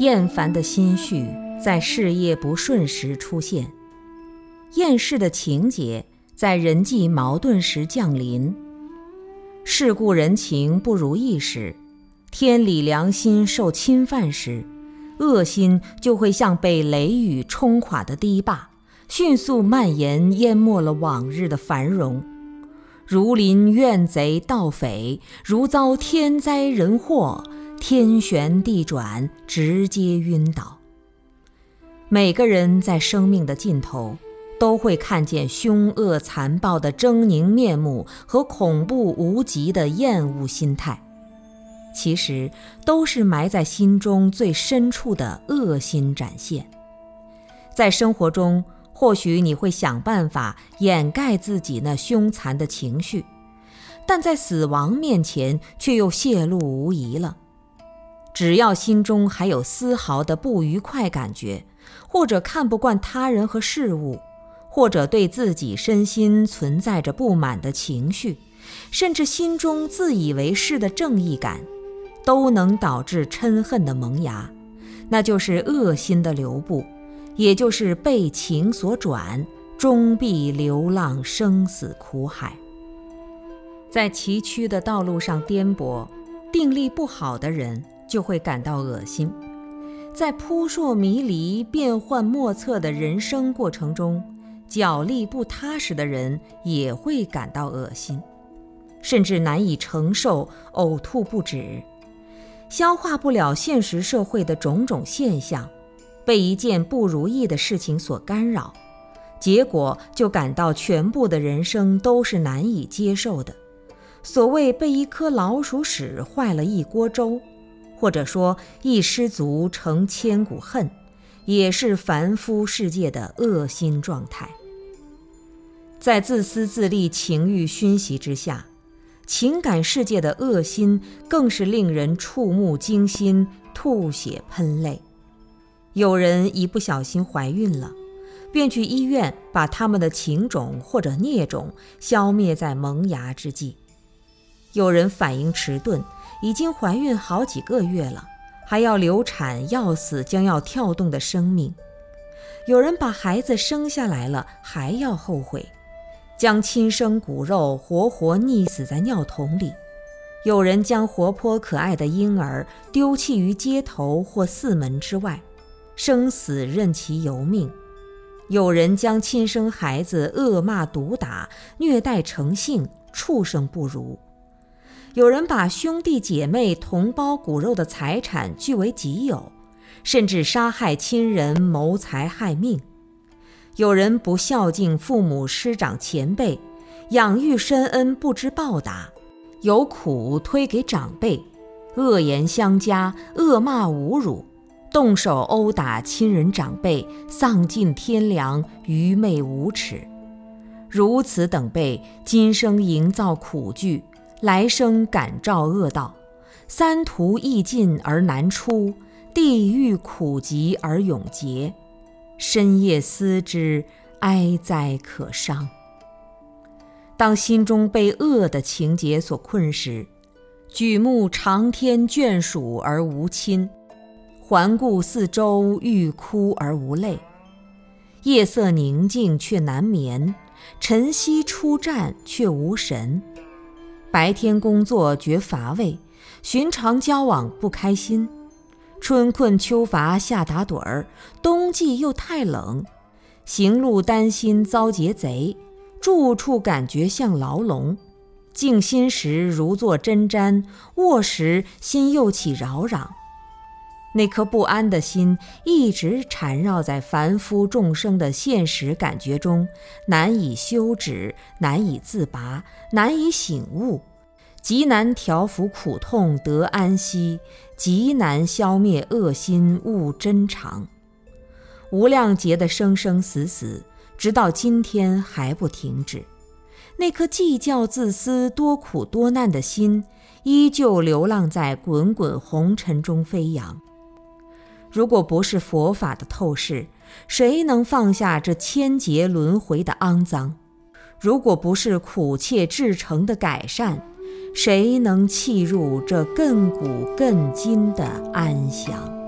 厌烦的心绪在事业不顺时出现，厌世的情节在人际矛盾时降临，世故人情不如意时，天理良心受侵犯时，恶心就会像被雷雨冲垮的堤坝，迅速蔓延，淹没了往日的繁荣。如临怨贼盗匪，如遭天灾人祸。天旋地转，直接晕倒。每个人在生命的尽头，都会看见凶恶残暴的狰狞面目和恐怖无极的厌恶心态，其实都是埋在心中最深处的恶心展现。在生活中，或许你会想办法掩盖自己那凶残的情绪，但在死亡面前，却又泄露无遗了。只要心中还有丝毫的不愉快感觉，或者看不惯他人和事物，或者对自己身心存在着不满的情绪，甚至心中自以为是的正义感，都能导致嗔恨的萌芽，那就是恶心的流布，也就是被情所转，终必流浪生死苦海。在崎岖的道路上颠簸，定力不好的人。就会感到恶心，在扑朔迷离、变幻莫测的人生过程中，脚力不踏实的人也会感到恶心，甚至难以承受，呕吐不止，消化不了现实社会的种种现象，被一件不如意的事情所干扰，结果就感到全部的人生都是难以接受的。所谓被一颗老鼠屎坏了一锅粥。或者说，一失足成千古恨，也是凡夫世界的恶心状态。在自私自利、情欲熏习之下，情感世界的恶心更是令人触目惊心、吐血喷泪。有人一不小心怀孕了，便去医院把他们的情种或者孽种消灭在萌芽之际。有人反应迟钝。已经怀孕好几个月了，还要流产，要死将要跳动的生命。有人把孩子生下来了，还要后悔，将亲生骨肉活活溺死在尿桶里。有人将活泼可爱的婴儿丢弃于街头或四门之外，生死任其由命。有人将亲生孩子恶骂毒打，虐待成性，畜生不如。有人把兄弟姐妹、同胞骨肉的财产据为己有，甚至杀害亲人、谋财害命；有人不孝敬父母师长前辈，养育深恩不知报答，有苦推给长辈，恶言相加、恶骂侮辱，动手殴打亲人长辈，丧尽天良、愚昧无耻。如此等辈，今生营造苦剧。来生感召恶道，三途易进而难出，地狱苦极而永劫。深夜思之，哀哉可伤。当心中被恶的情节所困时，举目长天眷属而无亲，环顾四周欲哭而无泪。夜色宁静却难眠，晨曦出战却无神。白天工作觉乏味，寻常交往不开心，春困秋乏夏打盹儿，冬季又太冷，行路担心遭劫贼，住处感觉像牢笼，静心时如坐针毡，卧时心又起扰攘。那颗不安的心一直缠绕在凡夫众生的现实感觉中，难以休止，难以自拔，难以醒悟，极难调伏苦痛得安息，极难消灭恶心悟真常。无量劫的生生死死，直到今天还不停止。那颗计较自私、多苦多难的心，依旧流浪在滚滚红尘中飞扬。如果不是佛法的透视，谁能放下这千劫轮回的肮脏？如果不是苦切至诚的改善，谁能契入这亘古亘今的安详？